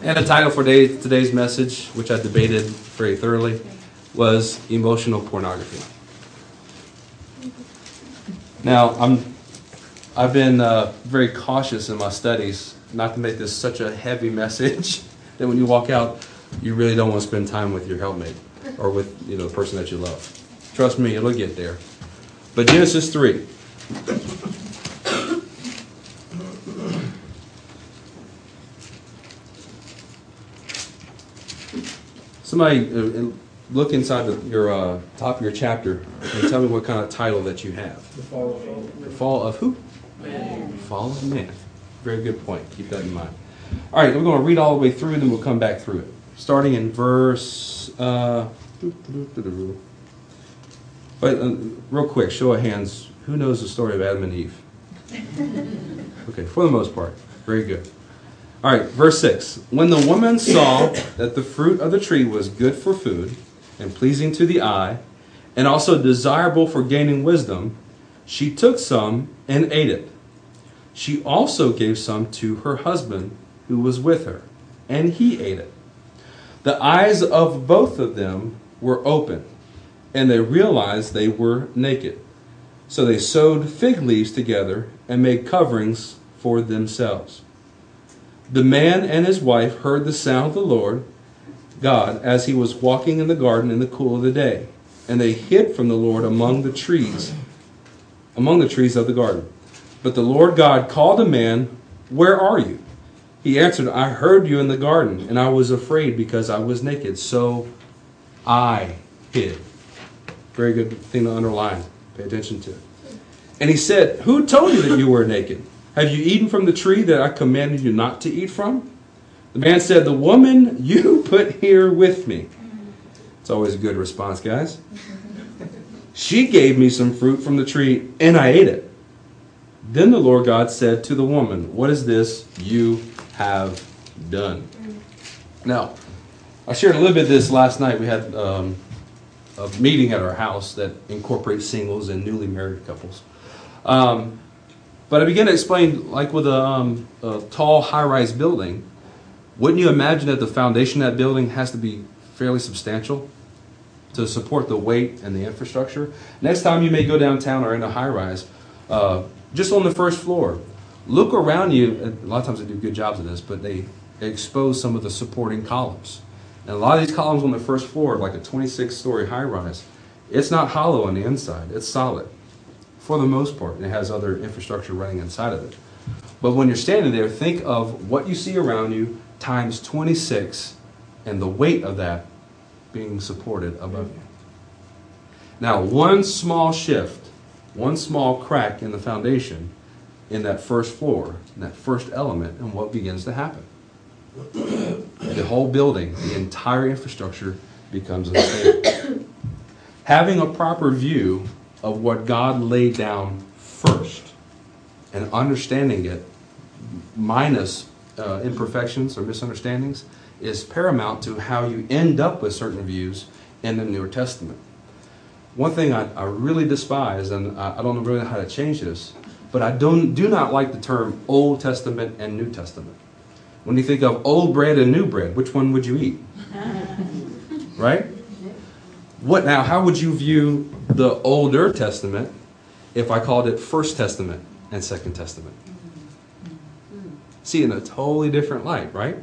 And the title for day, today's message, which I debated very thoroughly, was Emotional Pornography. Now, I'm, I've been uh, very cautious in my studies not to make this such a heavy message that when you walk out, you really don't want to spend time with your helpmate or with you know the person that you love. Trust me, it'll get there. But Genesis 3. Somebody uh, look inside the, your uh, top of your chapter and tell me what kind of title that you have. The fall of man. The fall of who? Man. Fall of man. Very good point. Keep that in mind. All right, we're going to read all the way through, and then we'll come back through it. Starting in verse. Uh, but uh, real quick, show of hands. Who knows the story of Adam and Eve? Okay, for the most part. Very good. All right, verse 6. When the woman saw that the fruit of the tree was good for food and pleasing to the eye, and also desirable for gaining wisdom, she took some and ate it. She also gave some to her husband who was with her, and he ate it. The eyes of both of them were open, and they realized they were naked. So they sewed fig leaves together and made coverings for themselves. The man and his wife heard the sound of the Lord God as he was walking in the garden in the cool of the day, and they hid from the Lord among the trees, among the trees of the garden. But the Lord God called the man, Where are you? He answered, I heard you in the garden, and I was afraid because I was naked, so I hid. Very good thing to underline. Pay attention to it. And he said, Who told you that you were naked? Have you eaten from the tree that I commanded you not to eat from? The man said, The woman you put here with me. It's always a good response, guys. She gave me some fruit from the tree, and I ate it. Then the Lord God said to the woman, What is this you have done? Now, I shared a little bit of this last night. We had um, a meeting at our house that incorporates singles and newly married couples. Um, but I began to explain, like with a, um, a tall high rise building, wouldn't you imagine that the foundation of that building has to be fairly substantial to support the weight and the infrastructure? Next time you may go downtown or in a high rise, uh, just on the first floor, look around you. A lot of times they do good jobs of this, but they expose some of the supporting columns. And a lot of these columns on the first floor, like a 26 story high rise, it's not hollow on the inside, it's solid for the most part, and it has other infrastructure running inside of it. But when you're standing there, think of what you see around you times 26 and the weight of that being supported above you. Now, one small shift, one small crack in the foundation in that first floor, in that first element, and what begins to happen? the whole building, the entire infrastructure becomes unstable. Having a proper view of what God laid down first and understanding it minus uh, imperfections or misunderstandings is paramount to how you end up with certain views in the New Testament. One thing I, I really despise, and I, I don't really know how to change this, but I don't, do not like the term Old Testament and New Testament. When you think of old bread and new bread, which one would you eat? right? What now? How would you view the Older Testament if I called it First Testament and Second Testament? See, in a totally different light, right?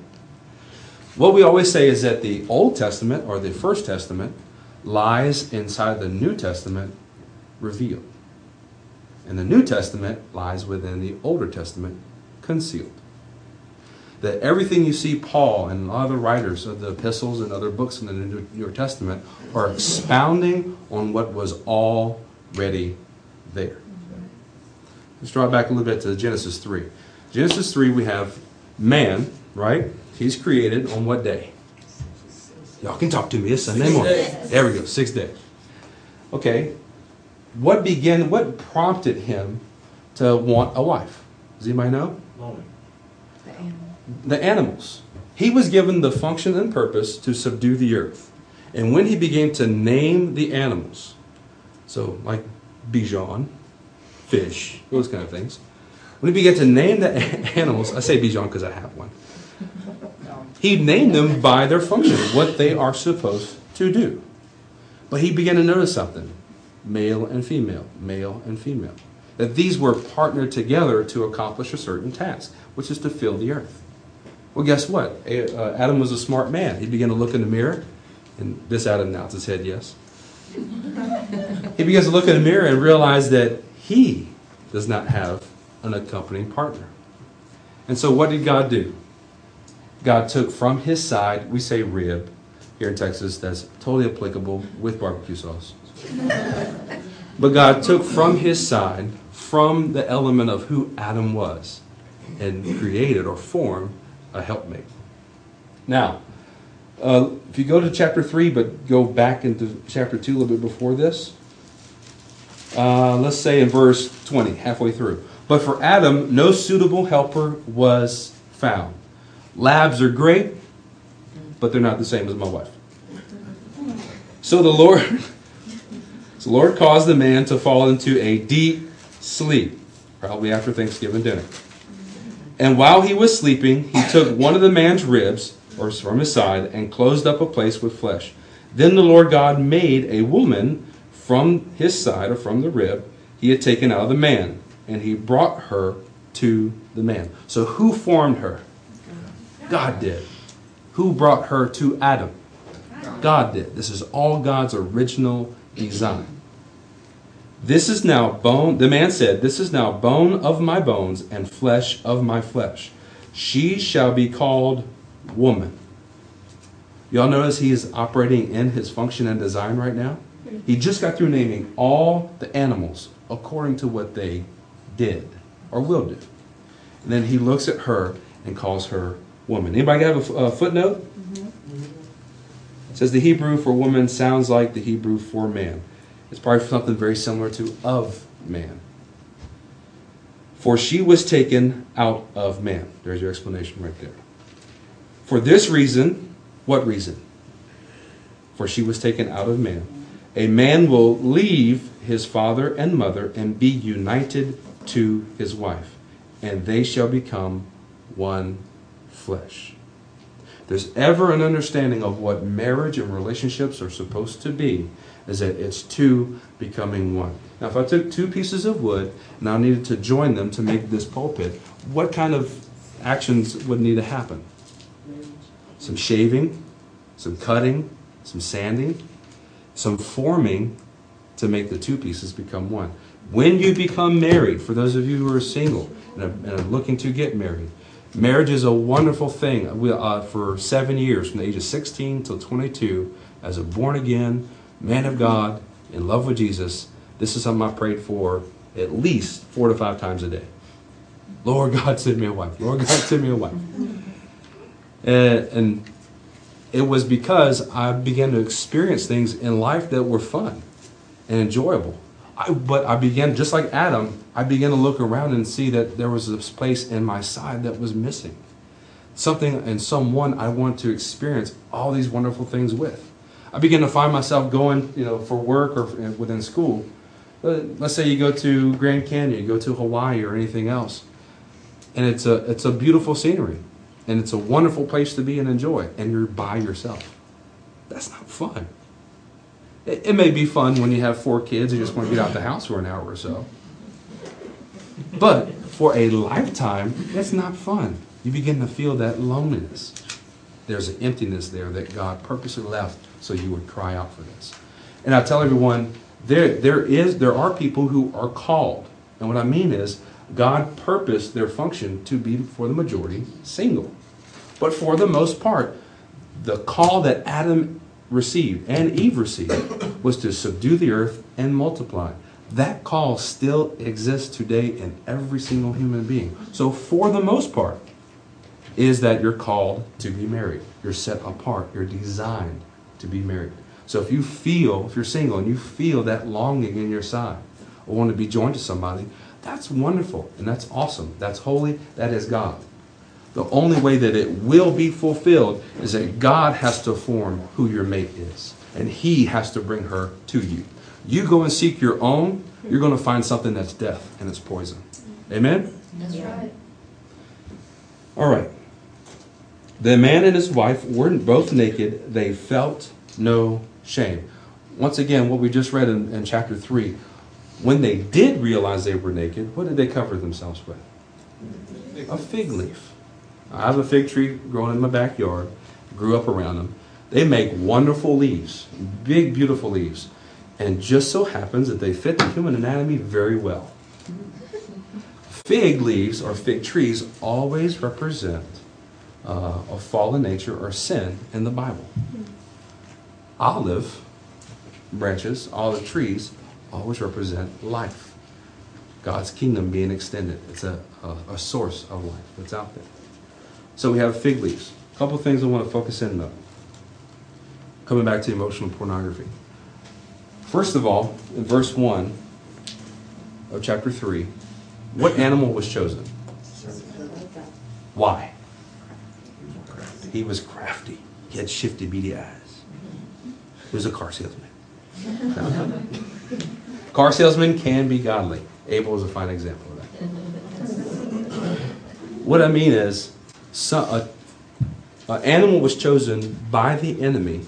What we always say is that the Old Testament or the First Testament lies inside the New Testament revealed. And the New Testament lies within the Older Testament concealed. That everything you see Paul and other writers of the epistles and other books in the New Testament are expounding on what was already there. Let's draw it back a little bit to Genesis 3. Genesis 3, we have man, right? He's created on what day? Y'all can talk to me. It's Sunday morning. There we go, sixth day. Okay. What began, what prompted him to want a wife? Does anybody know? The animals. The animals. He was given the function and purpose to subdue the earth. And when he began to name the animals, so like Bichon, fish, those kind of things, when he began to name the animals, I say Bichon because I have one. He named them by their function, what they are supposed to do. But he began to notice something male and female, male and female. That these were partnered together to accomplish a certain task, which is to fill the earth. Well, guess what? Uh, Adam was a smart man. He began to look in the mirror, and this Adam nods his head, yes. he begins to look in the mirror and realize that he does not have an accompanying partner. And so, what did God do? God took from his side, we say rib here in Texas, that's totally applicable with barbecue sauce. but God took from his side, from the element of who Adam was, and created or formed a helpmate. Now, uh, if you go to chapter 3, but go back into chapter 2 a little bit before this, uh, let's say in verse 20, halfway through. But for Adam, no suitable helper was found. Labs are great, but they're not the same as my wife. So the Lord, the Lord caused the man to fall into a deep sleep, probably after Thanksgiving dinner. And while he was sleeping, he took one of the man's ribs, or from his side, and closed up a place with flesh. Then the Lord God made a woman from his side, or from the rib he had taken out of the man, and he brought her to the man. So who formed her? God did. Who brought her to Adam? God did. This is all God's original design. This is now bone, the man said, This is now bone of my bones and flesh of my flesh. She shall be called woman. Y'all notice he is operating in his function and design right now? He just got through naming all the animals according to what they did or will do. And then he looks at her and calls her woman. Anybody have a, a footnote? Mm-hmm. It says the Hebrew for woman sounds like the Hebrew for man. It's probably something very similar to of man. For she was taken out of man. There's your explanation right there. For this reason, what reason? For she was taken out of man. A man will leave his father and mother and be united to his wife, and they shall become one flesh. There's ever an understanding of what marriage and relationships are supposed to be, is that it's two becoming one. Now, if I took two pieces of wood and I needed to join them to make this pulpit, what kind of actions would need to happen? Some shaving, some cutting, some sanding, some forming to make the two pieces become one. When you become married, for those of you who are single and are, and are looking to get married, marriage is a wonderful thing. We, uh, for seven years, from the age of 16 till 22, as a born again man of God in love with Jesus, this is something I prayed for at least four to five times a day. Lord God, send me a wife. Lord God, send me a wife. And, and it was because I began to experience things in life that were fun and enjoyable. I, but I began, just like Adam, I began to look around and see that there was this place in my side that was missing. Something and someone I want to experience all these wonderful things with. I began to find myself going, you know, for work or within school. Uh, Let's say you go to Grand Canyon, you go to Hawaii or anything else, and it's a it's a beautiful scenery, and it's a wonderful place to be and enjoy, and you're by yourself. That's not fun. It, it may be fun when you have four kids and you just want to get out the house for an hour or so. But for a lifetime, it's not fun. You begin to feel that loneliness. There's an emptiness there that God purposely left so you would cry out for this. And I tell everyone, there, there is there are people who are called. And what I mean is God purposed their function to be for the majority single. But for the most part, the call that Adam received and Eve received was to subdue the earth and multiply. That call still exists today in every single human being. So, for the most part, is that you're called to be married. You're set apart. You're designed to be married. So, if you feel, if you're single and you feel that longing in your side or want to be joined to somebody, that's wonderful and that's awesome. That's holy. That is God. The only way that it will be fulfilled is that God has to form who your mate is, and He has to bring her to you. You go and seek your own, you're going to find something that's death and it's poison. Amen? That's right. All right. The man and his wife weren't both naked. They felt no shame. Once again, what we just read in, in chapter 3, when they did realize they were naked, what did they cover themselves with? A fig leaf. I have a fig tree growing in my backyard, grew up around them. They make wonderful leaves, big, beautiful leaves. And just so happens that they fit the human anatomy very well. Fig leaves or fig trees always represent uh, a fallen nature or sin in the Bible. Olive branches, olive trees, always represent life. God's kingdom being extended. It's a, a, a source of life that's out there. So we have fig leaves. A couple things I want to focus in on. Coming back to emotional pornography. First of all, in verse 1 of chapter 3, what animal was chosen? Why? He was crafty. He had shifty, beady eyes. He was a car salesman. car salesman can be godly. Abel is a fine example of that. What I mean is, so, an animal was chosen by the enemy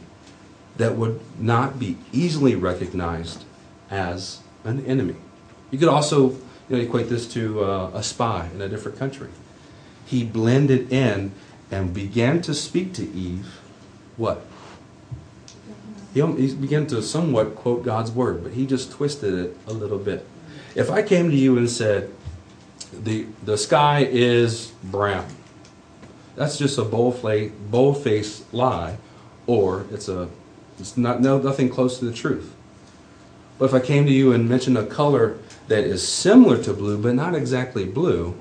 that would not be easily recognized as an enemy. You could also you know, equate this to uh, a spy in a different country. He blended in and began to speak to Eve. What? He, began to somewhat quote God's word, but he just twisted it a little bit. If I came to you and said, the, the sky is brown, that's just a bold-faced lie, or it's a it's not no, nothing close to the truth. But if I came to you and mentioned a color that is similar to blue, but not exactly blue,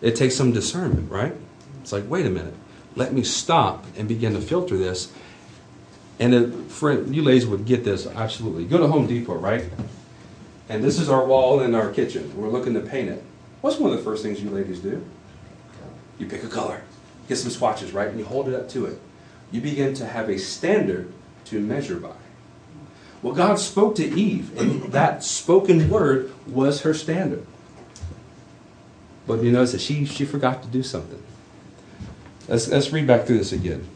it takes some discernment, right? It's like, wait a minute, let me stop and begin to filter this. And it, for you ladies would get this absolutely. Go to Home Depot, right? And this is our wall in our kitchen. We're looking to paint it. What's one of the first things you ladies do? You pick a color, get some swatches, right? And you hold it up to it. You begin to have a standard to measure by. Well, God spoke to Eve, and that spoken word was her standard. But you notice that she, she forgot to do something. Let's, let's read back through this again.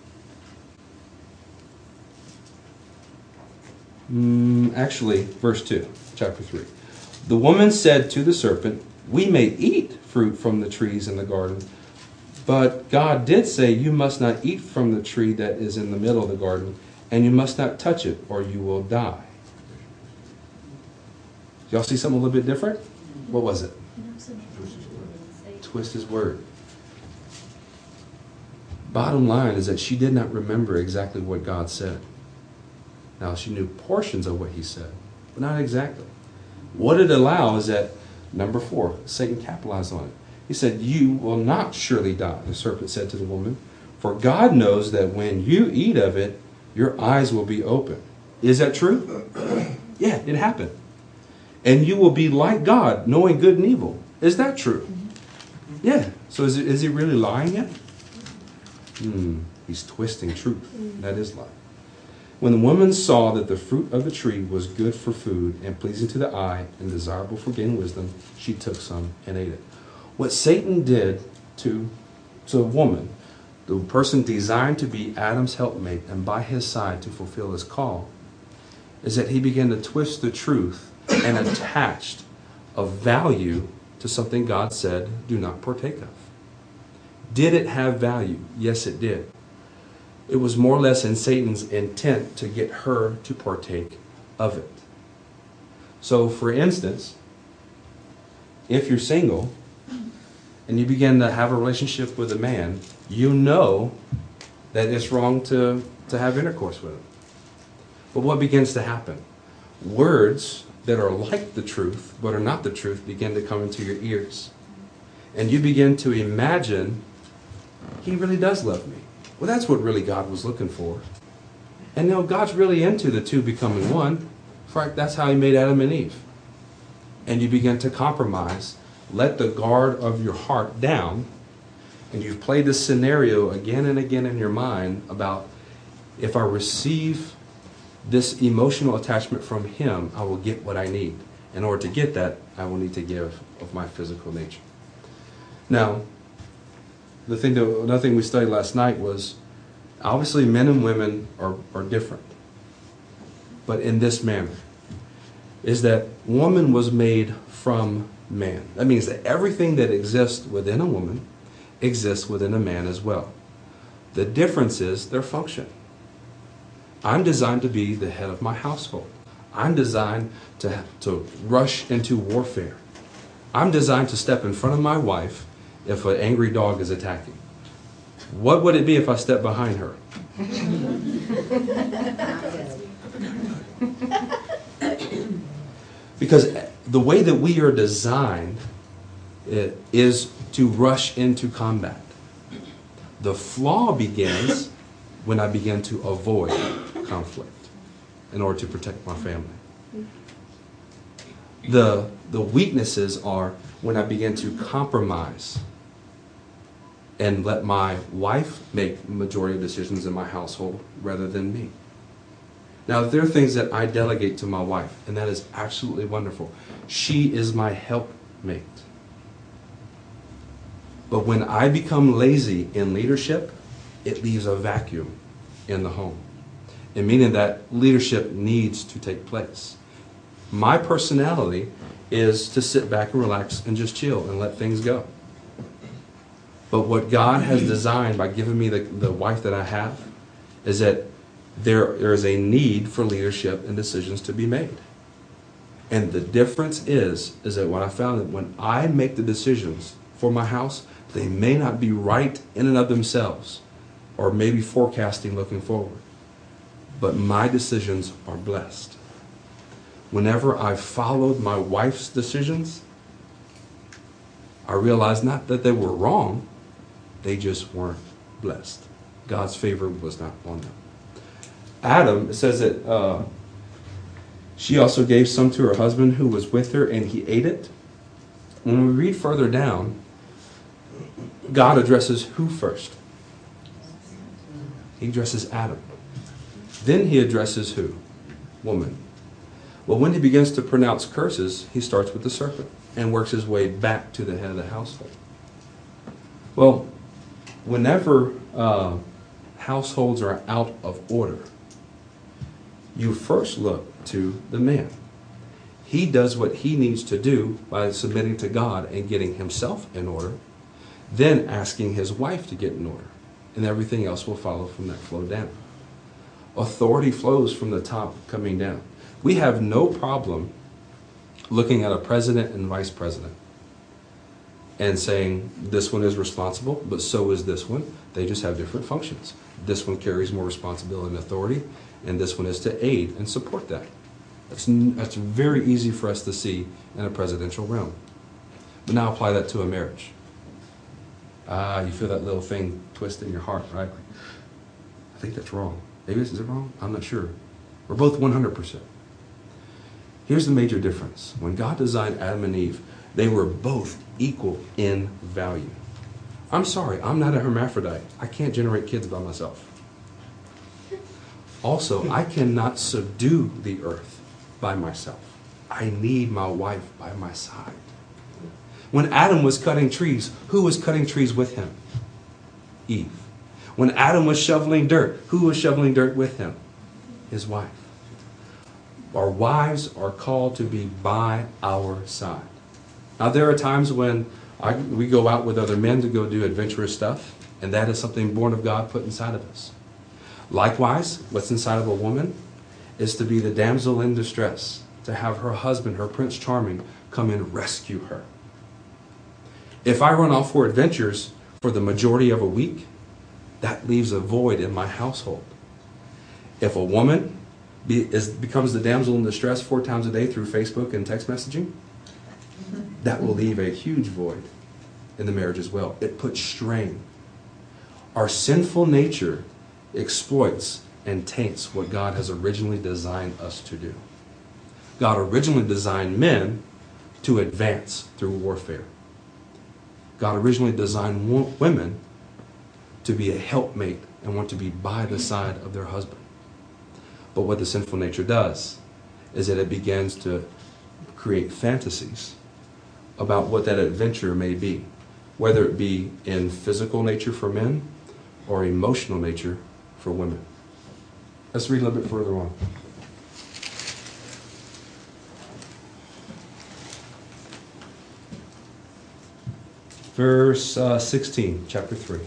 Mm, actually, verse 2, chapter 3. The woman said to the serpent, We may eat fruit from the trees in the garden, but God did say, You must not eat from the tree that is in the middle of the garden and you must not touch it or you will die. Y'all see something a little bit different? What was it? Twist his word. Bottom line is that she did not remember exactly what God said. Now, she knew portions of what he said, but not exactly. What it allows is that, number four, Satan capitalized on it. He said, You will not surely die, the serpent said to the woman, for God knows that when you eat of it, your eyes will be open. Is that true? yeah, it happened. And you will be like God, knowing good and evil. Is that true? Mm-hmm. Yeah. So is, it, is he really lying yet? Hmm. He's twisting truth. That is lie. When the woman saw that the fruit of the tree was good for food and pleasing to the eye and desirable for gaining wisdom, she took some and ate it. What Satan did to, to a woman the person designed to be Adam's helpmate and by his side to fulfill his call, is that he began to twist the truth and attached a value to something God said, do not partake of. Did it have value? Yes, it did. It was more or less in Satan's intent to get her to partake of it. So, for instance, if you're single and you begin to have a relationship with a man you know that it's wrong to, to have intercourse with him. But what begins to happen? Words that are like the truth, but are not the truth, begin to come into your ears. And you begin to imagine, he really does love me. Well, that's what really God was looking for. And know, God's really into the two becoming one. In fact, that's how he made Adam and Eve. And you begin to compromise, let the guard of your heart down, and you've played this scenario again and again in your mind about if I receive this emotional attachment from Him, I will get what I need. In order to get that, I will need to give of my physical nature. Now, the thing that another thing we studied last night was obviously men and women are, are different. But in this manner is that woman was made from man. That means that everything that exists within a woman exists within a man as well. The difference is their function. I'm designed to be the head of my household. I'm designed to, to rush into warfare. I'm designed to step in front of my wife if an angry dog is attacking. What would it be if I stepped behind her? Because the way that we are designed is to rush into combat. The flaw begins when I begin to avoid conflict in order to protect my family. The, the weaknesses are when I begin to compromise and let my wife make majority of decisions in my household rather than me. Now, there are things that I delegate to my wife, and that is absolutely wonderful. She is my helpmate. But when I become lazy in leadership, it leaves a vacuum in the home. And meaning that leadership needs to take place. My personality is to sit back and relax and just chill and let things go. But what God has designed by giving me the, the wife that I have is that there, there is a need for leadership and decisions to be made. And the difference is, is that what I found that when I make the decisions for my house, they may not be right in and of themselves, or maybe forecasting looking forward. But my decisions are blessed. Whenever I followed my wife's decisions, I realized not that they were wrong, they just weren't blessed. God's favor was not on them. Adam, it says that uh, she also gave some to her husband who was with her, and he ate it. When we read further down, God addresses who first? He addresses Adam. Then he addresses who? Woman. Well, when he begins to pronounce curses, he starts with the serpent and works his way back to the head of the household. Well, whenever uh, households are out of order, you first look to the man. He does what he needs to do by submitting to God and getting himself in order, then asking his wife to get in order, and everything else will follow from that flow down. Authority flows from the top coming down. We have no problem looking at a president and vice president and saying this one is responsible, but so is this one. They just have different functions. This one carries more responsibility and authority, and this one is to aid and support that. That's, that's very easy for us to see in a presidential realm. But now apply that to a marriage. Ah, you feel that little thing twist in your heart, right? I think that's wrong. Maybe this is it wrong? I'm not sure. We're both 100%. Here's the major difference. When God designed Adam and Eve, they were both equal in value. I'm sorry, I'm not a hermaphrodite. I can't generate kids by myself. Also, I cannot subdue the earth by myself. I need my wife by my side. When Adam was cutting trees, who was cutting trees with him? Eve. When Adam was shoveling dirt, who was shoveling dirt with him? His wife. Our wives are called to be by our side. Now, there are times when I, we go out with other men to go do adventurous stuff, and that is something born of God put inside of us. Likewise, what's inside of a woman is to be the damsel in distress, to have her husband, her Prince Charming, come and rescue her. If I run off for adventures for the majority of a week, that leaves a void in my household. If a woman be, is, becomes the damsel in distress four times a day through Facebook and text messaging, that will leave a huge void in the marriage as well. It puts strain. Our sinful nature exploits and taints what God has originally designed us to do. God originally designed men to advance through warfare. God originally designed women to be a helpmate and want to be by the side of their husband. But what the sinful nature does is that it begins to create fantasies about what that adventure may be. whether it be in physical nature for men or emotional nature for women. Let's read a little bit further on. Verse uh, 16, chapter 3.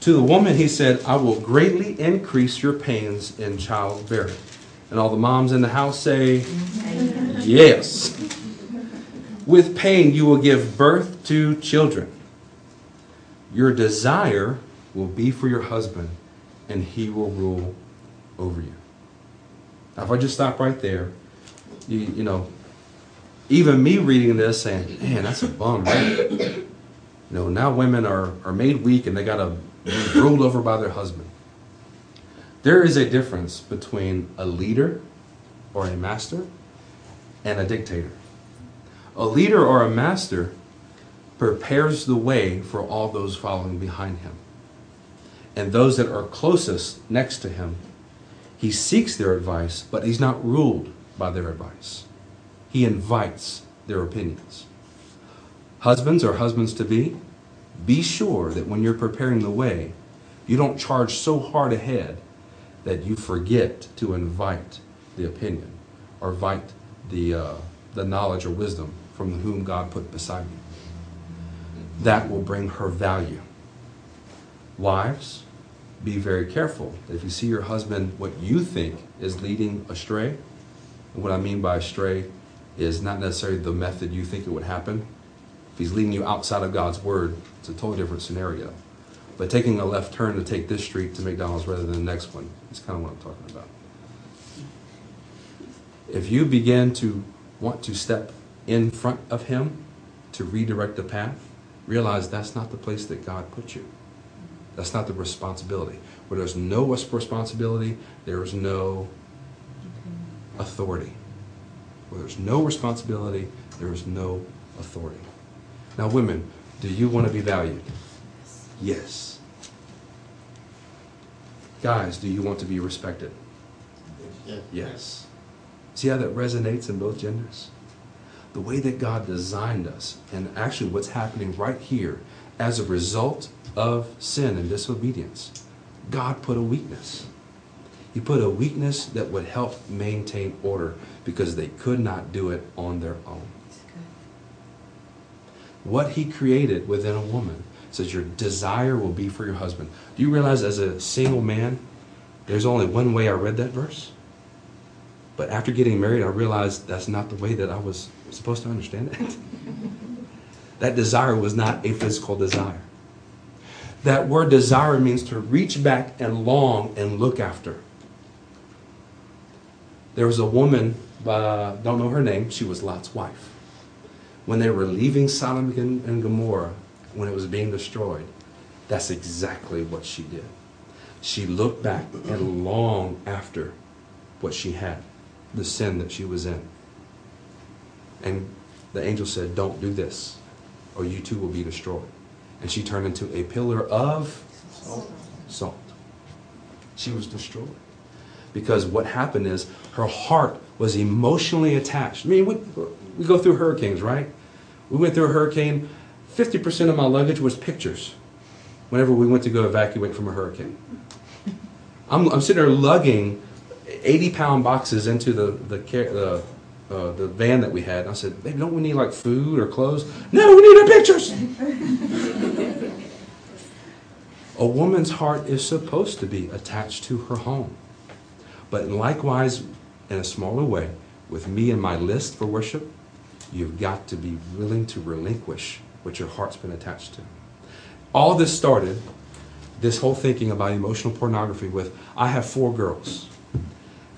To the woman he said, I will greatly increase your pains in childbearing. And all the moms in the house say, Yes. With pain you will give birth to children. Your desire will be for your husband, and he will rule over you. Now, if I just stop right there, you, you know, even me reading this saying, man, that's a bum, right? You know, now women are, are made weak and they got to be ruled over by their husband. There is a difference between a leader or a master and a dictator. A leader or a master prepares the way for all those following behind him. And those that are closest next to him, he seeks their advice, but he's not ruled by their advice. He invites their opinions. Husbands or husbands to be, be sure that when you're preparing the way, you don't charge so hard ahead that you forget to invite the opinion or invite the, uh, the knowledge or wisdom from whom God put beside you. That will bring her value. Wives, be very careful. If you see your husband, what you think is leading astray, and what I mean by astray is not necessarily the method you think it would happen. If he's leading you outside of God's word, it's a totally different scenario. But taking a left turn to take this street to McDonald's rather than the next one is kind of what I'm talking about. If you begin to want to step in front of him to redirect the path, realize that's not the place that God put you. That's not the responsibility. Where there's no responsibility, there is no authority. Where there's no responsibility, there is no authority. Now, women, do you want to be valued? Yes. Guys, do you want to be respected? Yes. See how that resonates in both genders? The way that God designed us, and actually what's happening right here as a result of sin and disobedience, God put a weakness. He put a weakness that would help maintain order because they could not do it on their own. What He created within a woman says your desire will be for your husband. Do you realize, as a single man, there's only one way I read that verse? But after getting married, I realized that's not the way that I was supposed to understand that? that desire was not a physical desire. That word desire means to reach back and long and look after. There was a woman, uh, don't know her name, she was Lot's wife. When they were leaving Sodom and Gomorrah, when it was being destroyed, that's exactly what she did. She looked back and longed after what she had, the sin that she was in. And the angel said, Don't do this, or you too will be destroyed. And she turned into a pillar of salt. She was destroyed. Because what happened is her heart was emotionally attached. I mean, we, we go through hurricanes, right? We went through a hurricane. 50% of my luggage was pictures whenever we went to go evacuate from a hurricane. I'm, I'm sitting there lugging 80 pound boxes into the, the, the, uh, the van that we had. I said, baby, don't we need like food or clothes? No, we need our pictures. a woman's heart is supposed to be attached to her home. But likewise, in a smaller way, with me and my list for worship, you've got to be willing to relinquish what your heart's been attached to. All this started, this whole thinking about emotional pornography, with I have four girls.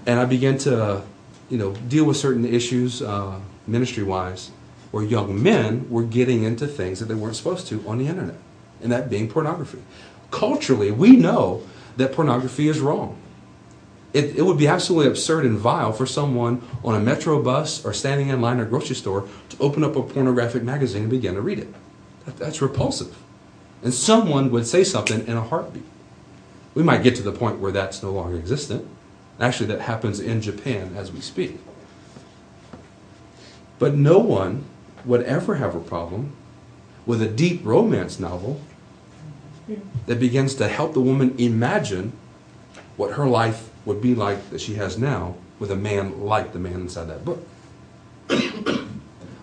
And I began to, you know, deal with certain issues uh, ministry wise where young men were getting into things that they weren't supposed to on the internet, and that being pornography. Culturally, we know that pornography is wrong it, it would be absolutely absurd and vile for someone on a metro bus or standing in line at a grocery store to open up a pornographic magazine and begin to read it. That, that's repulsive. And someone would say something in a heartbeat. We might get to the point where that's no longer existent. Actually, that happens in Japan as we speak. But no one would ever have a problem with a deep romance novel that begins to help the woman imagine what her life would be like that she has now with a man like the man inside that book.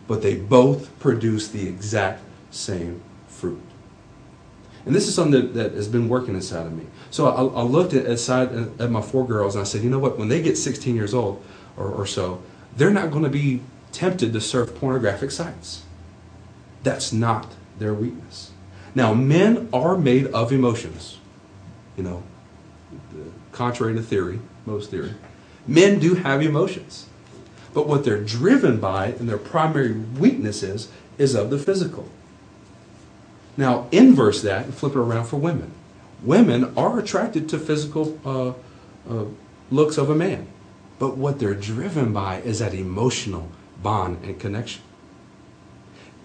but they both produce the exact same fruit. And this is something that, that has been working inside of me. So I, I looked at, aside uh, at my four girls and I said, you know what? When they get 16 years old or, or so, they're not going to be tempted to surf pornographic sites. That's not their weakness. Now, men are made of emotions. You know, contrary to theory, most theory. Men do have emotions. But what they're driven by and their primary weakness is, is of the physical. Now, inverse that and flip it around for women. Women are attracted to physical uh, uh, looks of a man. But what they're driven by is that emotional bond and connection.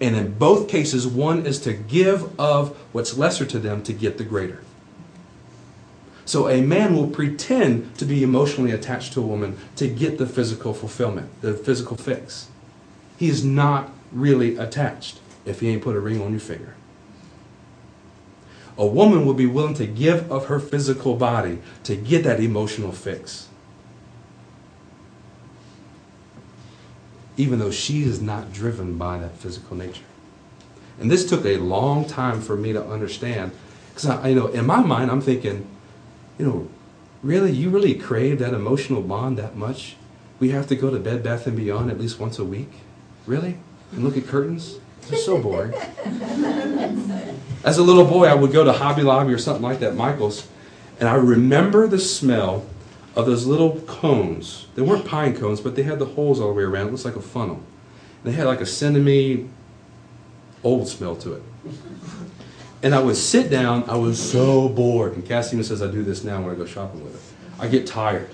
And in both cases, one is to give of what's lesser to them to get the greater. So a man will pretend to be emotionally attached to a woman to get the physical fulfillment, the physical fix. He is not really attached if he ain't put a ring on your finger. A woman will be willing to give of her physical body to get that emotional fix. Even though she is not driven by that physical nature. And this took a long time for me to understand. Because, you know, in my mind, I'm thinking, you know, really, you really crave that emotional bond that much? We have to go to Bed Bath and Beyond at least once a week? Really? And look at curtains? It's so boring. As a little boy, I would go to Hobby Lobby or something like that, Michael's, and I remember the smell of those little cones. They weren't pine cones, but they had the holes all the way around. It looks like a funnel. And they had like a cinnamon old smell to it. And I would sit down, I was so bored. And Cassie even says I do this now when I go shopping with her. I get tired.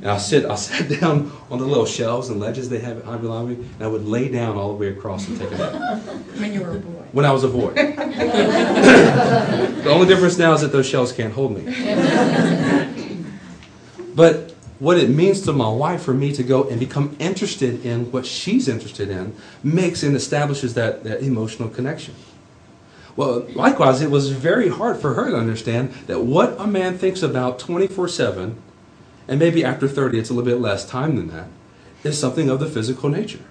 And I sit, I sat down on the little shelves and ledges they have at Hobby Lobby, and I would lay down all the way across and take a nap. When you were a boy. When I was a boy. the only difference now is that those shelves can't hold me. But what it means to my wife for me to go and become interested in what she's interested in makes and establishes that, that emotional connection. Well, likewise, it was very hard for her to understand that what a man thinks about 24 7, and maybe after 30 it's a little bit less time than that, is something of the physical nature.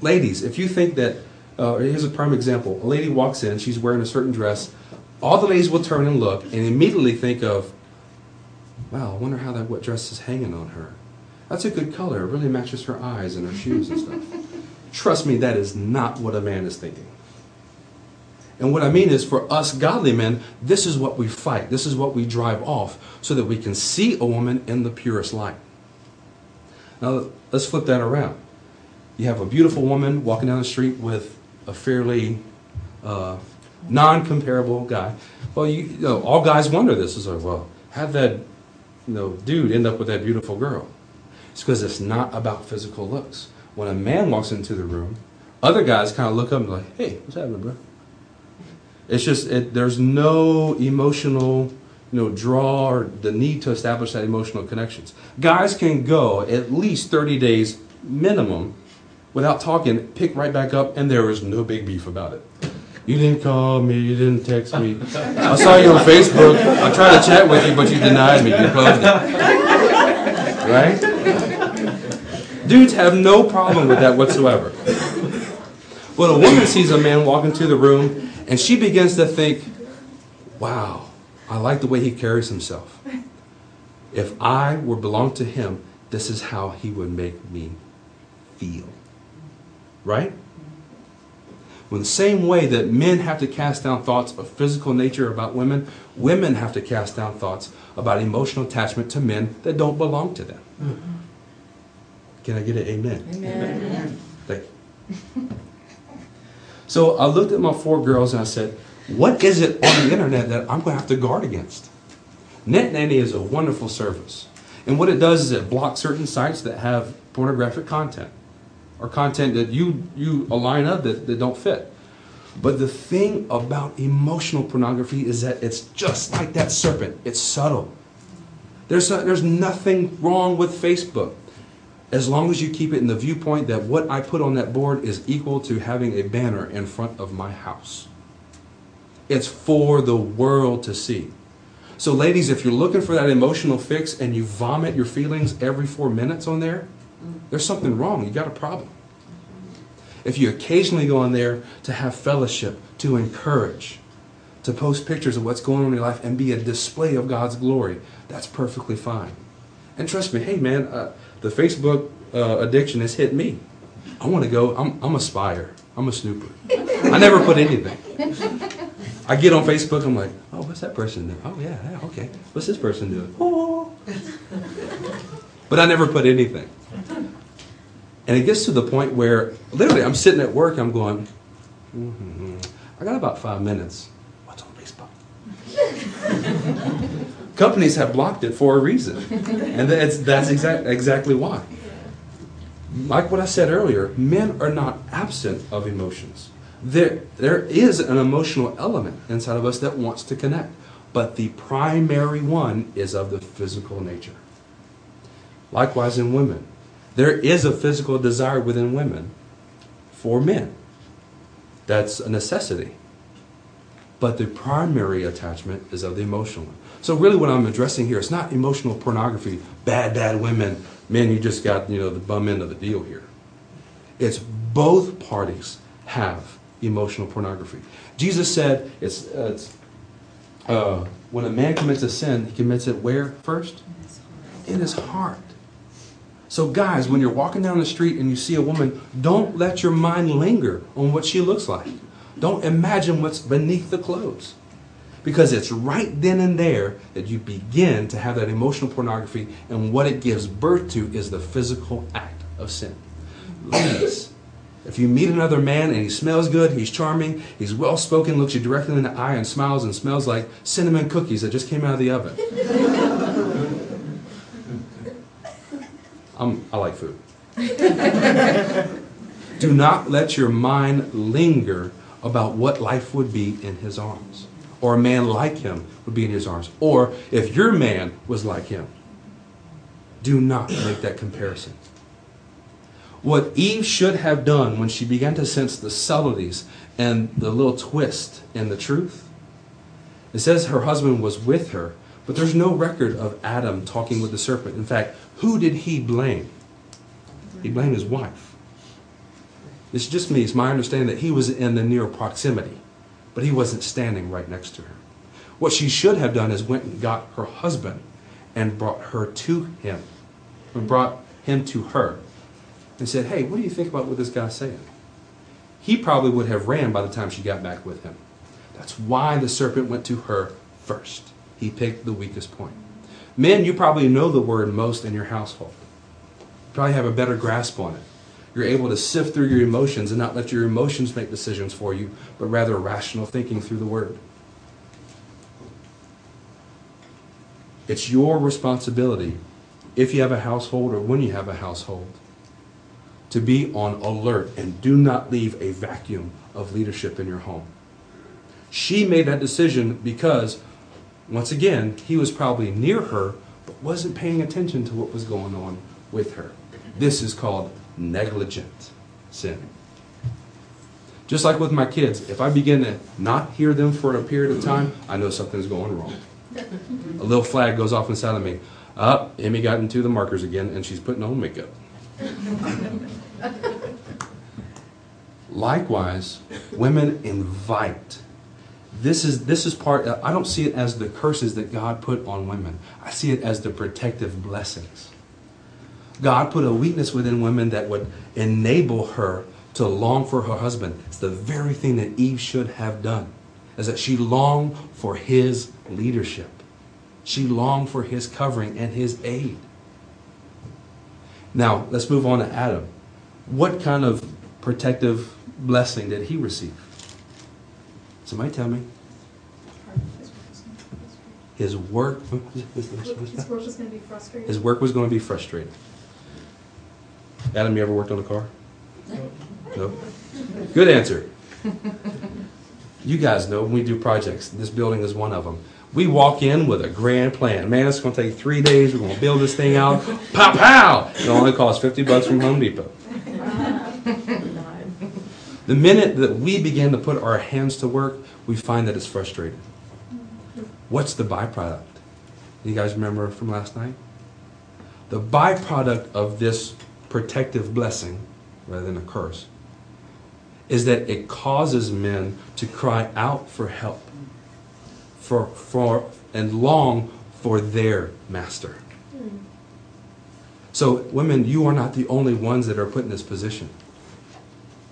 Ladies, if you think that, uh, here's a prime example a lady walks in, she's wearing a certain dress, all the ladies will turn and look and immediately think of, wow, I wonder how that what dress is hanging on her. That's a good color. It really matches her eyes and her shoes and stuff. Trust me, that is not what a man is thinking. And what I mean is, for us godly men, this is what we fight. This is what we drive off so that we can see a woman in the purest light. Now, let's flip that around. You have a beautiful woman walking down the street with a fairly uh, non comparable guy. Well, you, you, know, all guys wonder this. Is like, well, how'd that you know, dude end up with that beautiful girl? It's because it's not about physical looks. When a man walks into the room, other guys kind of look up and like, hey, what's happening, bro? It's just it, there's no emotional, you know, draw or the need to establish that emotional connections. Guys can go at least 30 days minimum without talking, pick right back up, and there is no big beef about it. You didn't call me, you didn't text me. I saw you on Facebook. I tried to chat with you, but you denied me. You closed it. Right? Dudes have no problem with that whatsoever. When a woman sees a man walk into the room and she begins to think, wow, I like the way he carries himself. If I were belonged to him, this is how he would make me feel. Right? In the same way that men have to cast down thoughts of physical nature about women, women have to cast down thoughts about emotional attachment to men that don't belong to them. Mm-hmm. Can I get an amen? Amen. Thank you. So I looked at my four girls and I said, what is it on the internet that I'm going to have to guard against? Net Nanny is a wonderful service. And what it does is it blocks certain sites that have pornographic content or content that you, you align up that, that don't fit. But the thing about emotional pornography is that it's just like that serpent. It's subtle. There's, a, there's nothing wrong with Facebook. As long as you keep it in the viewpoint that what I put on that board is equal to having a banner in front of my house. It's for the world to see. So, ladies, if you're looking for that emotional fix and you vomit your feelings every four minutes on there, there's something wrong. You got a problem. If you occasionally go on there to have fellowship, to encourage, to post pictures of what's going on in your life and be a display of God's glory, that's perfectly fine. And trust me, hey man, uh, the Facebook uh, addiction has hit me. I want to go, I'm, I'm a spyer, I'm a snooper. I never put anything. I get on Facebook, I'm like, oh, what's that person doing? Oh, yeah, yeah, okay. What's this person doing? Oh. But I never put anything. And it gets to the point where literally I'm sitting at work, I'm going, mm-hmm. I got about five minutes. What's on Facebook? Companies have blocked it for a reason. And that's, that's exact, exactly why. Like what I said earlier, men are not absent of emotions. There, there is an emotional element inside of us that wants to connect, but the primary one is of the physical nature. Likewise, in women, there is a physical desire within women for men. That's a necessity. But the primary attachment is of the emotional one. So really what I'm addressing here is not emotional pornography, bad, bad women, man, you just got, you know, the bum end of the deal here. It's both parties have emotional pornography. Jesus said it's, uh, it's uh, when a man commits a sin, he commits it where first? In his heart. So, guys, when you're walking down the street and you see a woman, don't let your mind linger on what she looks like. Don't imagine what's beneath the clothes. Because it's right then and there that you begin to have that emotional pornography, and what it gives birth to is the physical act of sin. Ladies, if you meet another man and he smells good, he's charming, he's well spoken, looks you directly in the eye, and smiles and smells like cinnamon cookies that just came out of the oven. I'm, I like food. Do not let your mind linger about what life would be in his arms, or a man like him would be in his arms, or if your man was like him. Do not make that comparison. What Eve should have done when she began to sense the subtleties and the little twist in the truth, it says her husband was with her, but there's no record of Adam talking with the serpent. In fact, who did he blame? He blamed his wife. It's just me. It's my understanding that he was in the near proximity, but he wasn't standing right next to her. What she should have done is went and got her husband and brought her to him, and brought him to her, and said, "Hey, what do you think about what this guy's saying?" He probably would have ran by the time she got back with him. That's why the serpent went to her first. He picked the weakest point. Men, you probably know the word most in your household. You probably have a better grasp on it. You're able to sift through your emotions and not let your emotions make decisions for you, but rather rational thinking through the word. It's your responsibility, if you have a household or when you have a household, to be on alert and do not leave a vacuum of leadership in your home. She made that decision because once again, he was probably near her, but wasn't paying attention to what was going on with her. This is called negligent sin. Just like with my kids, if I begin to not hear them for a period of time, I know something's going wrong. A little flag goes off inside of me. Up, uh, Emmy got into the markers again, and she's putting on makeup. Likewise, women invite this is this is part i don't see it as the curses that god put on women i see it as the protective blessings god put a weakness within women that would enable her to long for her husband it's the very thing that eve should have done is that she longed for his leadership she longed for his covering and his aid now let's move on to adam what kind of protective blessing did he receive Somebody tell me. His work. His work was going to be frustrated. His work was going to be frustrated. Adam, you ever worked on a car? No. Good answer. You guys know when we do projects, this building is one of them. We walk in with a grand plan. Man, it's going to take three days. We're going to build this thing out. Pow, pow! It only costs 50 bucks from Home Depot. The minute that we begin to put our hands to work, we find that it's frustrating. What's the byproduct? You guys remember from last night? The byproduct of this protective blessing, rather than a curse, is that it causes men to cry out for help, for, for and long for their master. So, women, you are not the only ones that are put in this position.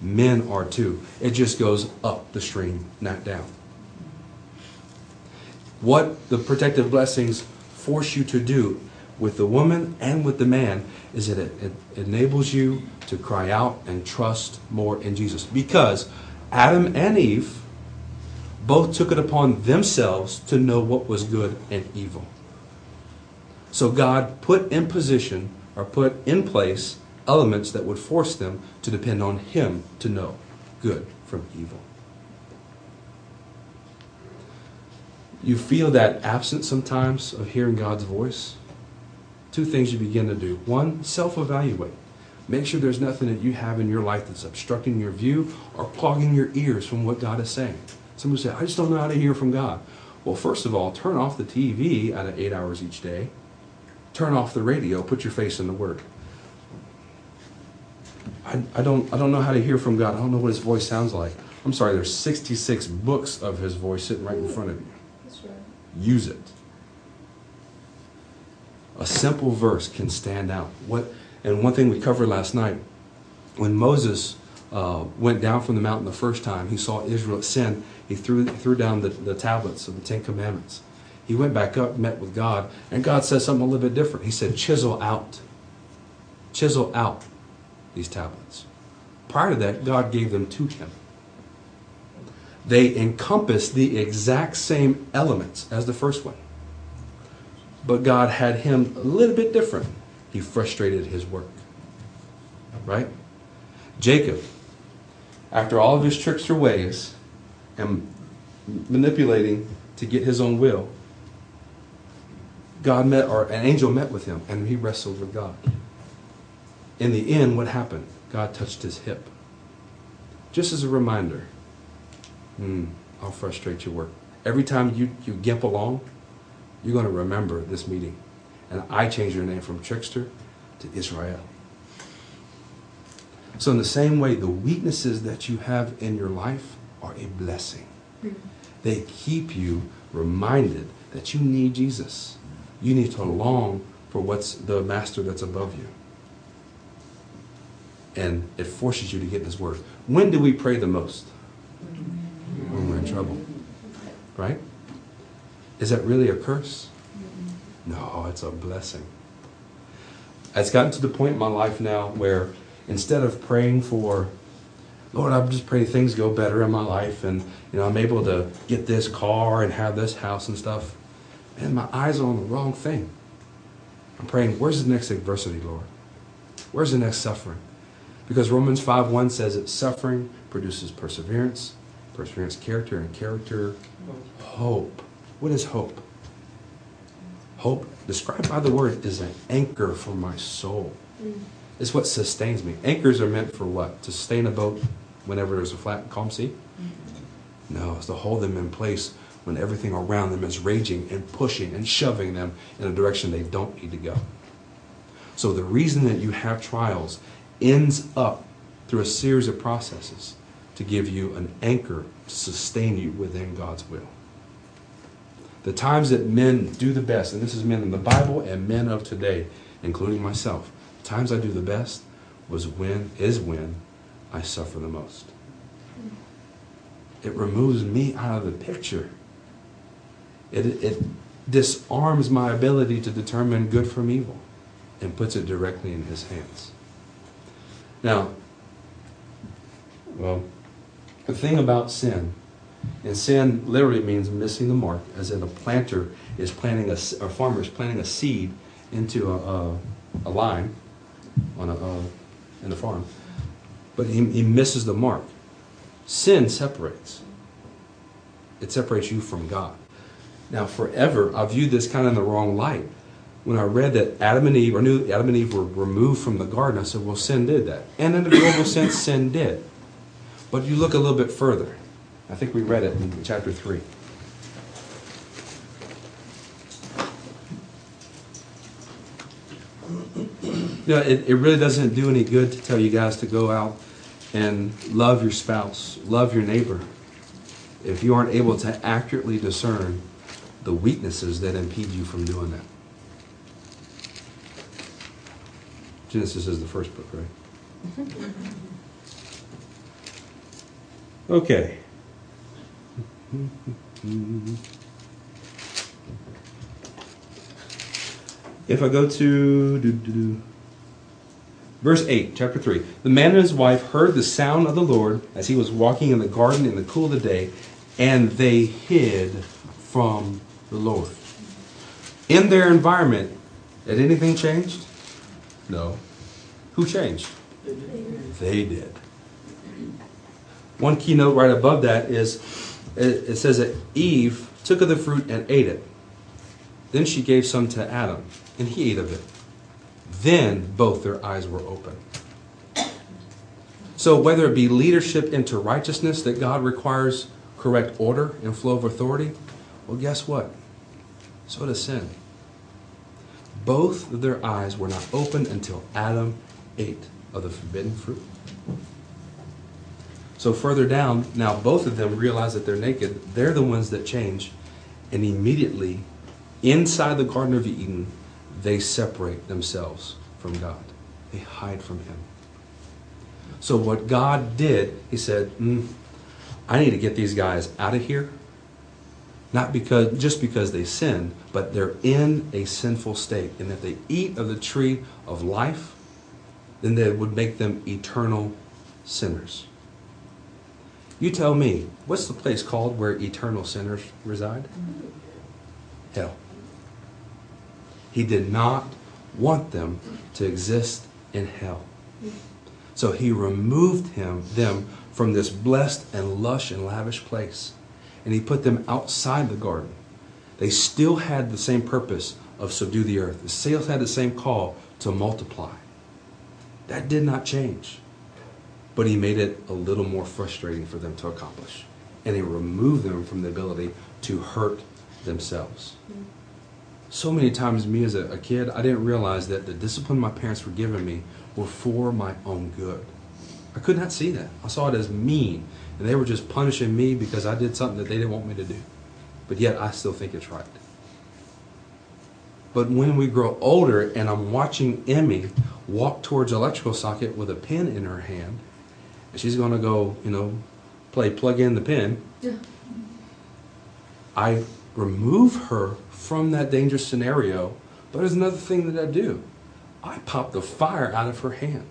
Men are too. It just goes up the stream, not down. What the protective blessings force you to do with the woman and with the man is that it, it enables you to cry out and trust more in Jesus. Because Adam and Eve both took it upon themselves to know what was good and evil. So God put in position or put in place elements that would force them to depend on Him to know good from evil. You feel that absence sometimes of hearing God's voice? Two things you begin to do. One, self evaluate. Make sure there's nothing that you have in your life that's obstructing your view or clogging your ears from what God is saying. Some say, I just don't know how to hear from God. Well, first of all, turn off the TV out of eight hours each day. Turn off the radio. Put your face in the Word. I, I, don't, I don't know how to hear from God. I don't know what His voice sounds like. I'm sorry, there's 66 books of His voice sitting right in front of you. That's right. Use it. A simple verse can stand out. What and one thing we covered last night, when Moses uh, went down from the mountain the first time, he saw Israel sin. He threw threw down the, the tablets of the Ten Commandments. He went back up, met with God, and God said something a little bit different. He said, "Chisel out, chisel out these tablets." Prior to that, God gave them to him. They encompass the exact same elements as the first one. But God had him a little bit different. He frustrated his work. Right? Jacob, after all of his trickster ways and manipulating to get his own will, God met, or an angel met with him, and he wrestled with God. In the end, what happened? God touched his hip. Just as a reminder, hmm, I'll frustrate your work. Every time you, you gimp along, you're going to remember this meeting. And I changed your name from trickster to Israel. So, in the same way, the weaknesses that you have in your life are a blessing. Mm-hmm. They keep you reminded that you need Jesus. You need to long for what's the master that's above you. And it forces you to get in his word. When do we pray the most? When we're in trouble. Right? Is that really a curse? No, it's a blessing. It's gotten to the point in my life now where instead of praying for, Lord, I'm just praying things go better in my life and you know I'm able to get this car and have this house and stuff, and my eyes are on the wrong thing. I'm praying, where's the next adversity, Lord? Where's the next suffering? Because Romans 5.1 says that suffering produces perseverance, perseverance character, and character hope. What is hope? Hope, described by the word, is an anchor for my soul. It's what sustains me. Anchors are meant for what? To sustain a boat whenever there's a flat calm sea? No, it's to hold them in place when everything around them is raging and pushing and shoving them in a direction they don't need to go. So the reason that you have trials ends up through a series of processes to give you an anchor to sustain you within God's will. The times that men do the best, and this is men in the Bible and men of today, including myself, the times I do the best was when is when I suffer the most. It removes me out of the picture. It, it disarms my ability to determine good from evil and puts it directly in his hands. Now, well, the thing about sin, and sin literally means missing the mark, as in a planter is planting a, farmer is planting a seed into a, a, a line on a, in the farm, but he, he misses the mark. Sin separates. It separates you from God. Now, forever, I viewed this kind of in the wrong light. When I read that Adam and Eve, or knew Adam and Eve were removed from the garden, I said, well, sin did that. And in a global sense, sin did. But you look a little bit further. I think we read it in chapter 3. You know, it, it really doesn't do any good to tell you guys to go out and love your spouse, love your neighbor, if you aren't able to accurately discern the weaknesses that impede you from doing that. Genesis is the first book, right? Mm-hmm. Okay. If I go to verse 8, chapter 3, the man and his wife heard the sound of the Lord as he was walking in the garden in the cool of the day, and they hid from the Lord. In their environment, had anything changed? No. Who changed? They did. One keynote right above that is it says that Eve took of the fruit and ate it. Then she gave some to Adam, and he ate of it. Then both their eyes were open. So, whether it be leadership into righteousness that God requires correct order and flow of authority, well, guess what? So does sin. Both their eyes were not open until Adam ate of the forbidden fruit. So further down, now both of them realize that they're naked. They're the ones that change. And immediately, inside the Garden of Eden, they separate themselves from God. They hide from Him. So what God did, He said, mm, I need to get these guys out of here. Not because just because they sin, but they're in a sinful state. And if they eat of the tree of life, then that would make them eternal sinners. You tell me, what's the place called where eternal sinners reside? Hell. He did not want them to exist in hell. So he removed him, them from this blessed and lush and lavish place. And he put them outside the garden. They still had the same purpose of subdue the earth. They still had the same call to multiply. That did not change. But he made it a little more frustrating for them to accomplish. And he removed them from the ability to hurt themselves. So many times, me as a, a kid, I didn't realize that the discipline my parents were giving me were for my own good. I could not see that. I saw it as mean. And they were just punishing me because I did something that they didn't want me to do. But yet, I still think it's right. But when we grow older and I'm watching Emmy walk towards electrical socket with a pen in her hand, and she's going to go, you know, play plug in the pin, Yeah. I remove her from that dangerous scenario. But there's another thing that I do I pop the fire out of her hand.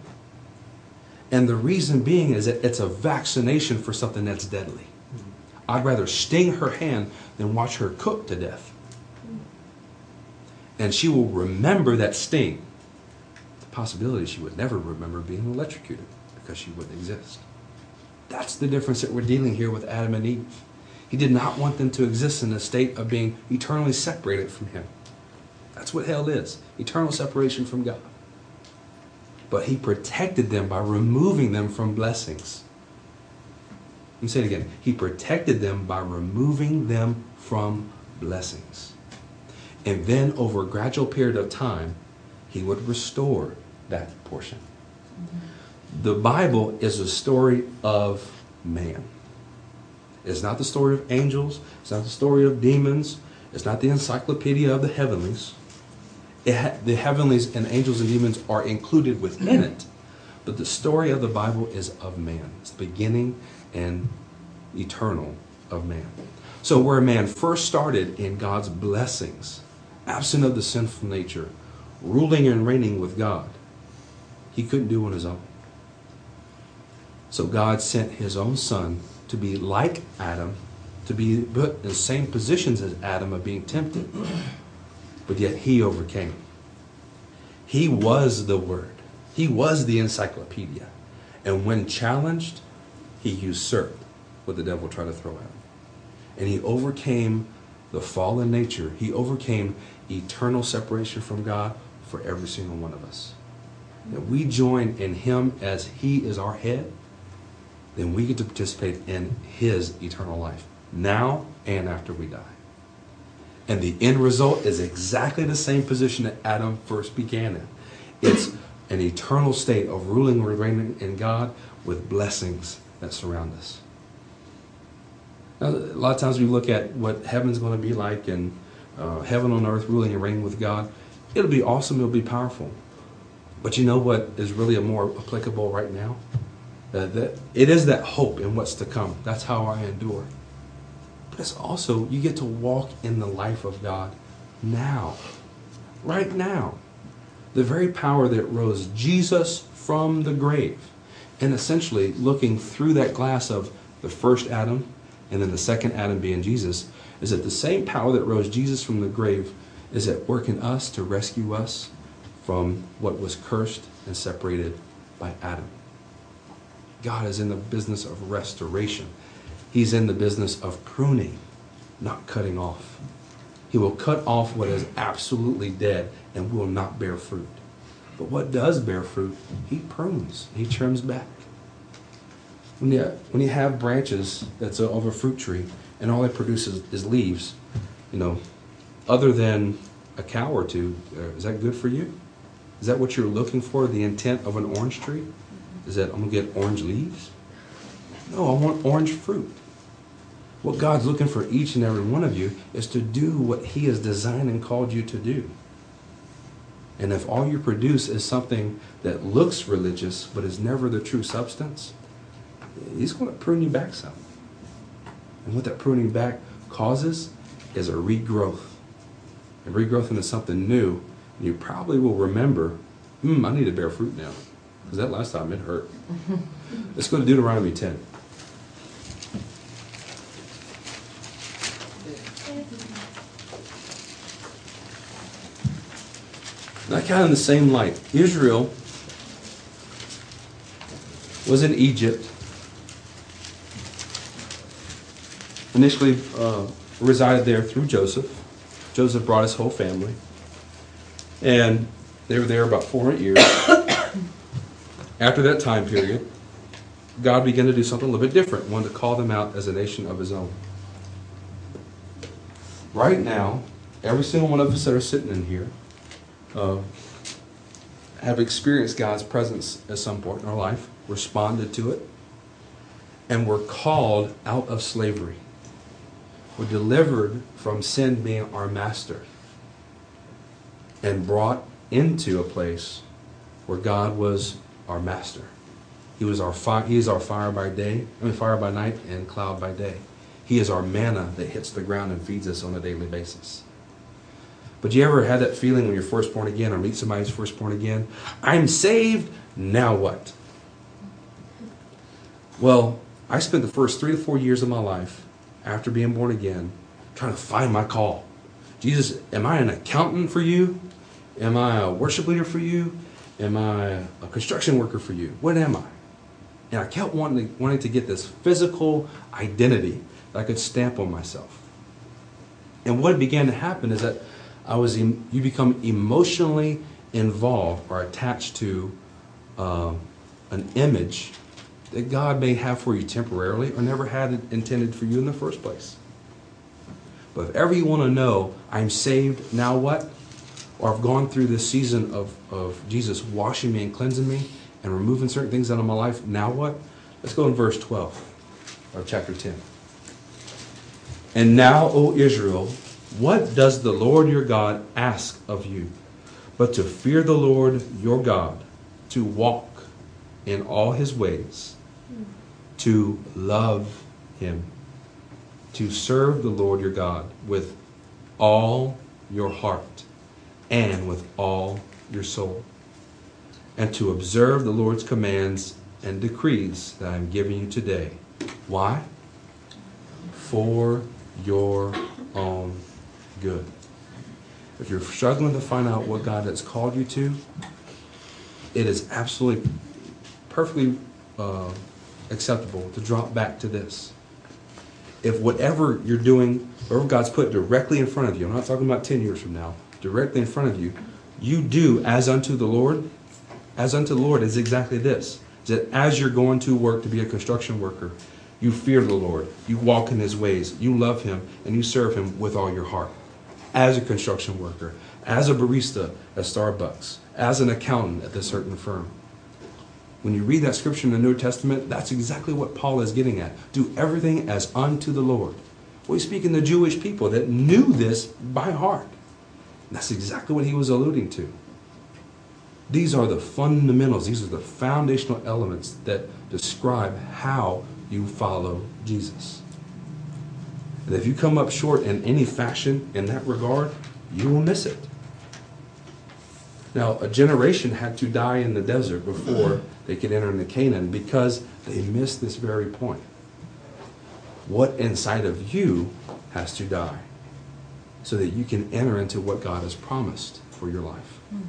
And the reason being is that it's a vaccination for something that's deadly. Mm-hmm. I'd rather sting her hand than watch her cook to death. Mm. And she will remember that sting. The possibility she would never remember being electrocuted because she wouldn't exist. That's the difference that we're dealing here with Adam and Eve. He did not want them to exist in a state of being eternally separated from Him. That's what hell is eternal separation from God. But He protected them by removing them from blessings. Let me say it again. He protected them by removing them from blessings. And then, over a gradual period of time, He would restore that portion. Mm-hmm. The Bible is a story of man. It's not the story of angels. It's not the story of demons. It's not the encyclopedia of the heavenlies. Ha- the heavenlies and angels and demons are included within it. But the story of the Bible is of man. It's the beginning and eternal of man. So, where man first started in God's blessings, absent of the sinful nature, ruling and reigning with God, he couldn't do on his own. So, God sent his own son to be like Adam, to be put in the same positions as Adam of being tempted, but yet he overcame. He was the Word, he was the encyclopedia. And when challenged, he usurped what the devil tried to throw at him. and he overcame the fallen nature. He overcame eternal separation from God for every single one of us. That we join in him as he is our head, then we get to participate in his eternal life, now and after we die. And the end result is exactly the same position that Adam first began in. It's an eternal state of ruling and reigning in God with blessings that surround us. Now, a lot of times we look at what heaven's going to be like and uh, heaven on earth ruling and reigning with God. It'll be awesome. It'll be powerful. But you know what is really a more applicable right now? Uh, that it is that hope in what's to come. That's how I endure. But it's also you get to walk in the life of God now, right now. The very power that rose Jesus from the grave, and essentially looking through that glass of the first Adam and then the second Adam being Jesus, is that the same power that rose Jesus from the grave is at work in us to rescue us from what was cursed and separated by Adam. God is in the business of restoration. He's in the business of pruning, not cutting off. He will cut off what is absolutely dead and will not bear fruit. But what does bear fruit, he prunes, he trims back. When you, when you have branches that's of a fruit tree and all it produces is leaves, you know, other than a cow or two, uh, is that good for you? Is that what you're looking for, the intent of an orange tree? Is that I'm going to get orange leaves? No, I want orange fruit. What God's looking for each and every one of you is to do what He has designed and called you to do. And if all you produce is something that looks religious but is never the true substance, He's going to prune you back some. And what that pruning back causes is a regrowth. And regrowth into something new. And you probably will remember, hmm, I need to bear fruit now. Because that last time it hurt. Let's go to Deuteronomy 10. Not kind of in the same light. Israel was in Egypt. Initially uh, resided there through Joseph. Joseph brought his whole family. And they were there about 400 years. After that time period, God began to do something a little bit different, wanted to call them out as a nation of his own. Right now, every single one of us that are sitting in here uh, have experienced God's presence at some point in our life, responded to it, and were called out of slavery. We're delivered from sin being our master and brought into a place where God was our master. He was our fire, he is our fire by day, I mean fire by night and cloud by day. He is our manna that hits the ground and feeds us on a daily basis. But you ever had that feeling when you're first born again or meet somebody who's first born again? I'm saved, now what? Well, I spent the first three to four years of my life after being born again trying to find my call. Jesus, am I an accountant for you? Am I a worship leader for you? Am I a construction worker for you? What am I? And I kept wanting to, wanting to get this physical identity that I could stamp on myself. And what began to happen is that I was em- you become emotionally involved or attached to uh, an image that God may have for you temporarily or never had intended for you in the first place. But if ever you want to know, I'm saved, now what? Or I've gone through this season of, of Jesus washing me and cleansing me and removing certain things out of my life, now what? Let's go in verse 12 of chapter 10. And now, O Israel, what does the Lord your God ask of you? But to fear the Lord your God, to walk in all his ways, to love him, to serve the Lord your God with all your heart and with all your soul, and to observe the Lord's commands and decrees that I am giving you today. Why? For your own good. If you're struggling to find out what God has called you to, it is absolutely perfectly uh, acceptable to drop back to this. if whatever you're doing, whatever God's put directly in front of you, I'm not talking about 10 years from now, directly in front of you, you do as unto the Lord, as unto the Lord is exactly this. Is that as you're going to work to be a construction worker, you fear the Lord, you walk in his ways, you love him, and you serve him with all your heart. As a construction worker, as a barista at Starbucks, as an accountant at this certain firm. When you read that scripture in the New Testament, that's exactly what Paul is getting at. Do everything as unto the Lord. Well, speak in the Jewish people that knew this by heart. That's exactly what he was alluding to. These are the fundamentals, these are the foundational elements that describe how you follow Jesus. And if you come up short in any fashion in that regard, you will miss it. Now, a generation had to die in the desert before they could enter into Canaan because they missed this very point. What inside of you has to die so that you can enter into what God has promised for your life? Hmm.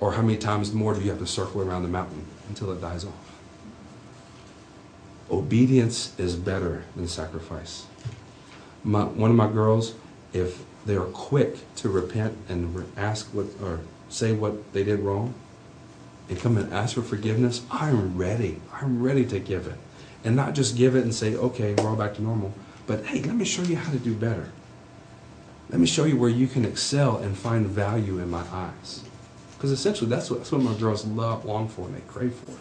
Or how many times more do you have to circle around the mountain until it dies off? Obedience is better than sacrifice. My, one of my girls, if they're quick to repent and ask what or say what they did wrong and come and ask for forgiveness, I'm ready. I'm ready to give it. And not just give it and say, okay, we're all back to normal, but hey, let me show you how to do better. Let me show you where you can excel and find value in my eyes. Because essentially, that's what, that's what my girls love, long for, and they crave for,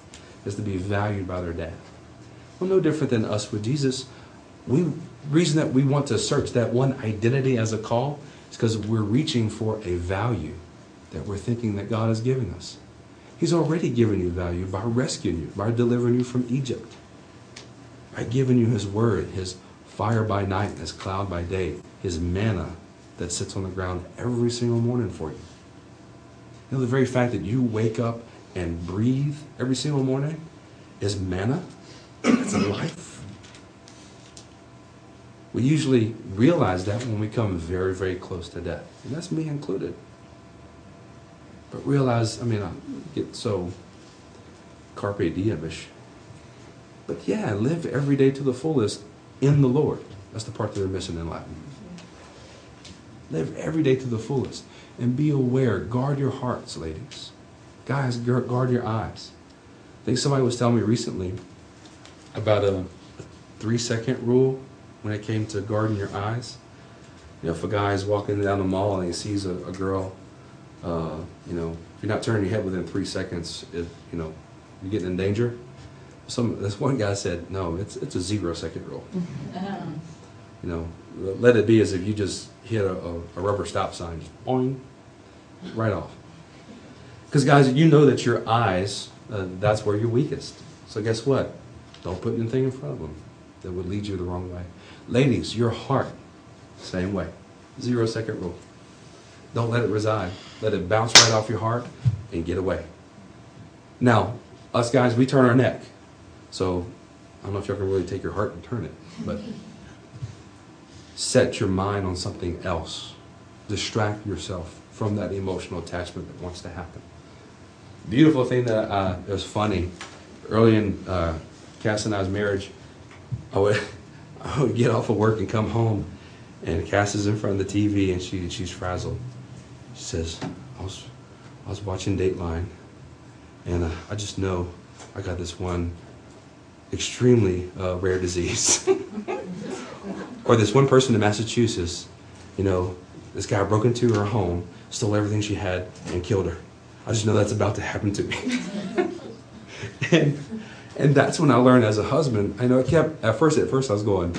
is to be valued by their dad. Well, no different than us with Jesus. We reason that we want to search that one identity as a call is because we're reaching for a value that we're thinking that God is giving us. He's already given you value by rescuing you, by delivering you from Egypt, by giving you His word, His fire by night, His cloud by day, His manna that sits on the ground every single morning for you. You know, the very fact that you wake up and breathe every single morning is manna. It's life. We usually realize that when we come very, very close to death. And that's me included. But realize, I mean, I get so carpe diem-ish. But yeah, live every day to the fullest in the Lord. That's the part that they're missing in Latin. Live every day to the fullest. And be aware. Guard your hearts, ladies. Guys, guard your eyes. I think somebody was telling me recently about a three second rule when it came to guarding your eyes. You know, if a guy is walking down the mall and he sees a, a girl, uh, you know, if you're not turning your head within three seconds, it, you know, you're getting in danger. Some this one guy said, no, it's it's a zero second rule. You know, let it be as if you just hit a, a, a rubber stop sign, just boing, right off. Because guys, you know that your eyes, uh, that's where you're weakest. So guess what? Don't put anything in front of them that would lead you the wrong way. Ladies, your heart, same way. Zero second rule. Don't let it reside. Let it bounce right off your heart and get away. Now, us guys, we turn our neck. So I don't know if y'all can really take your heart and turn it, but set your mind on something else. Distract yourself from that emotional attachment that wants to happen. Beautiful thing that uh, was funny early in uh, Cass and I's marriage, I would, I would get off of work and come home, and Cass is in front of the TV and she she's frazzled. She says, "I was I was watching Dateline, and uh, I just know I got this one extremely uh, rare disease, or this one person in Massachusetts, you know, this guy broke into her home, stole everything she had, and killed her. I just know that's about to happen to me." and and that's when I learned as a husband. I know I kept at first. At first, I was going,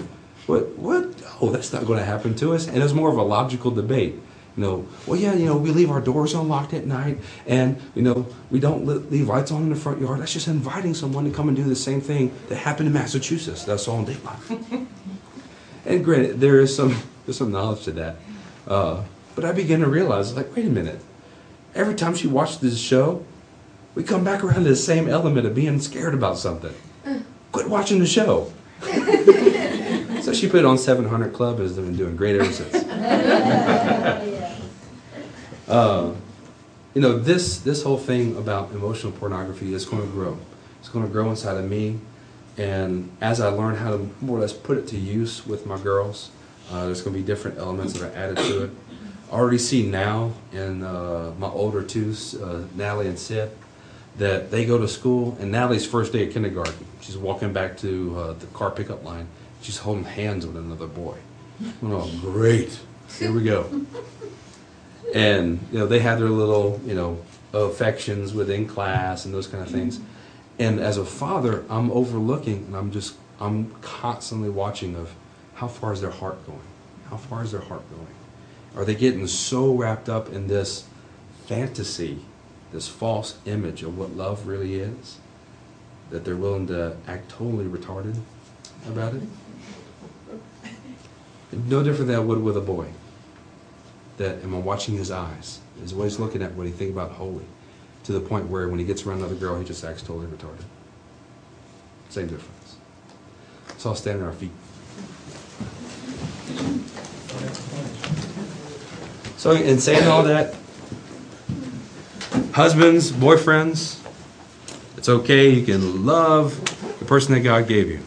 "What? What? Oh, that's not going to happen to us." And it was more of a logical debate. You know, well, yeah, you know, we leave our doors unlocked at night, and you know, we don't leave lights on in the front yard. That's just inviting someone to come and do the same thing that happened in Massachusetts. That's all in Dateline. and granted, there is some there's some knowledge to that, uh, but I began to realize, like, wait a minute. Every time she watched this show, we come back around to the same element of being scared about something. Quit watching the show. so she put it on 700 Club and has been doing great ever since. Uh, you know, this, this whole thing about emotional pornography is going to grow. It's going to grow inside of me. And as I learn how to more or less put it to use with my girls, uh, there's going to be different elements that are added to it. I already see now in uh, my older twos, uh, Natalie and Sid, that they go to school, and Natalie's first day of kindergarten, she's walking back to uh, the car pickup line. She's holding hands with another boy. Oh, great! Here we go. And you know they have their little you know affections within class and those kind of mm-hmm. things. And as a father, I'm overlooking, and I'm just I'm constantly watching of how far is their heart going? How far is their heart going? Are they getting so wrapped up in this fantasy, this false image of what love really is, that they're willing to act totally retarded about it? No different than I would with a boy. That am I watching his eyes? Is what he's looking at what he think about holy, to the point where when he gets around another girl, he just acts totally retarded. Same difference. So I'll stand on our feet. So in saying all that, husbands, boyfriends, it's okay. You can love the person that God gave you.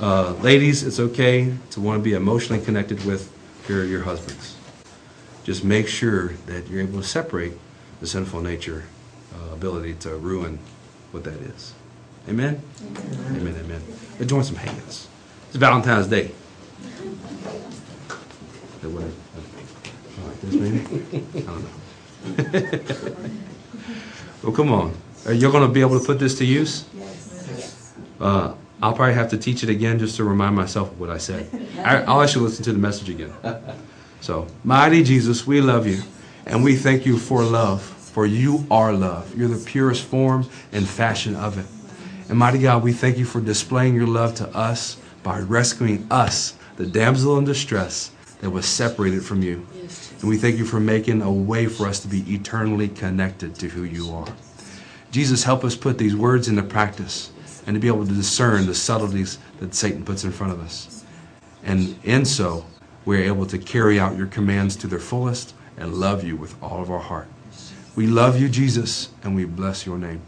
Uh, ladies, it's okay to want to be emotionally connected with your, your husbands. Just make sure that you're able to separate the sinful nature uh, ability to ruin what that is. Amen? Amen, amen. Let's join some hands. It's Valentine's Day. That I- like this maybe? I don't know. well, come on. Are you going to be able to put this to use? Yes. Uh, I'll probably have to teach it again just to remind myself of what I said. I, I'll actually listen to the message again. So, mighty Jesus, we love you, and we thank you for love, for you are love. You're the purest form and fashion of it. And mighty God, we thank you for displaying your love to us by rescuing us, the damsel in distress that was separated from you. And we thank you for making a way for us to be eternally connected to who you are. Jesus, help us put these words into practice and to be able to discern the subtleties that Satan puts in front of us. And in so, we're able to carry out your commands to their fullest and love you with all of our heart. We love you, Jesus, and we bless your name.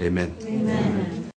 Amen. Amen.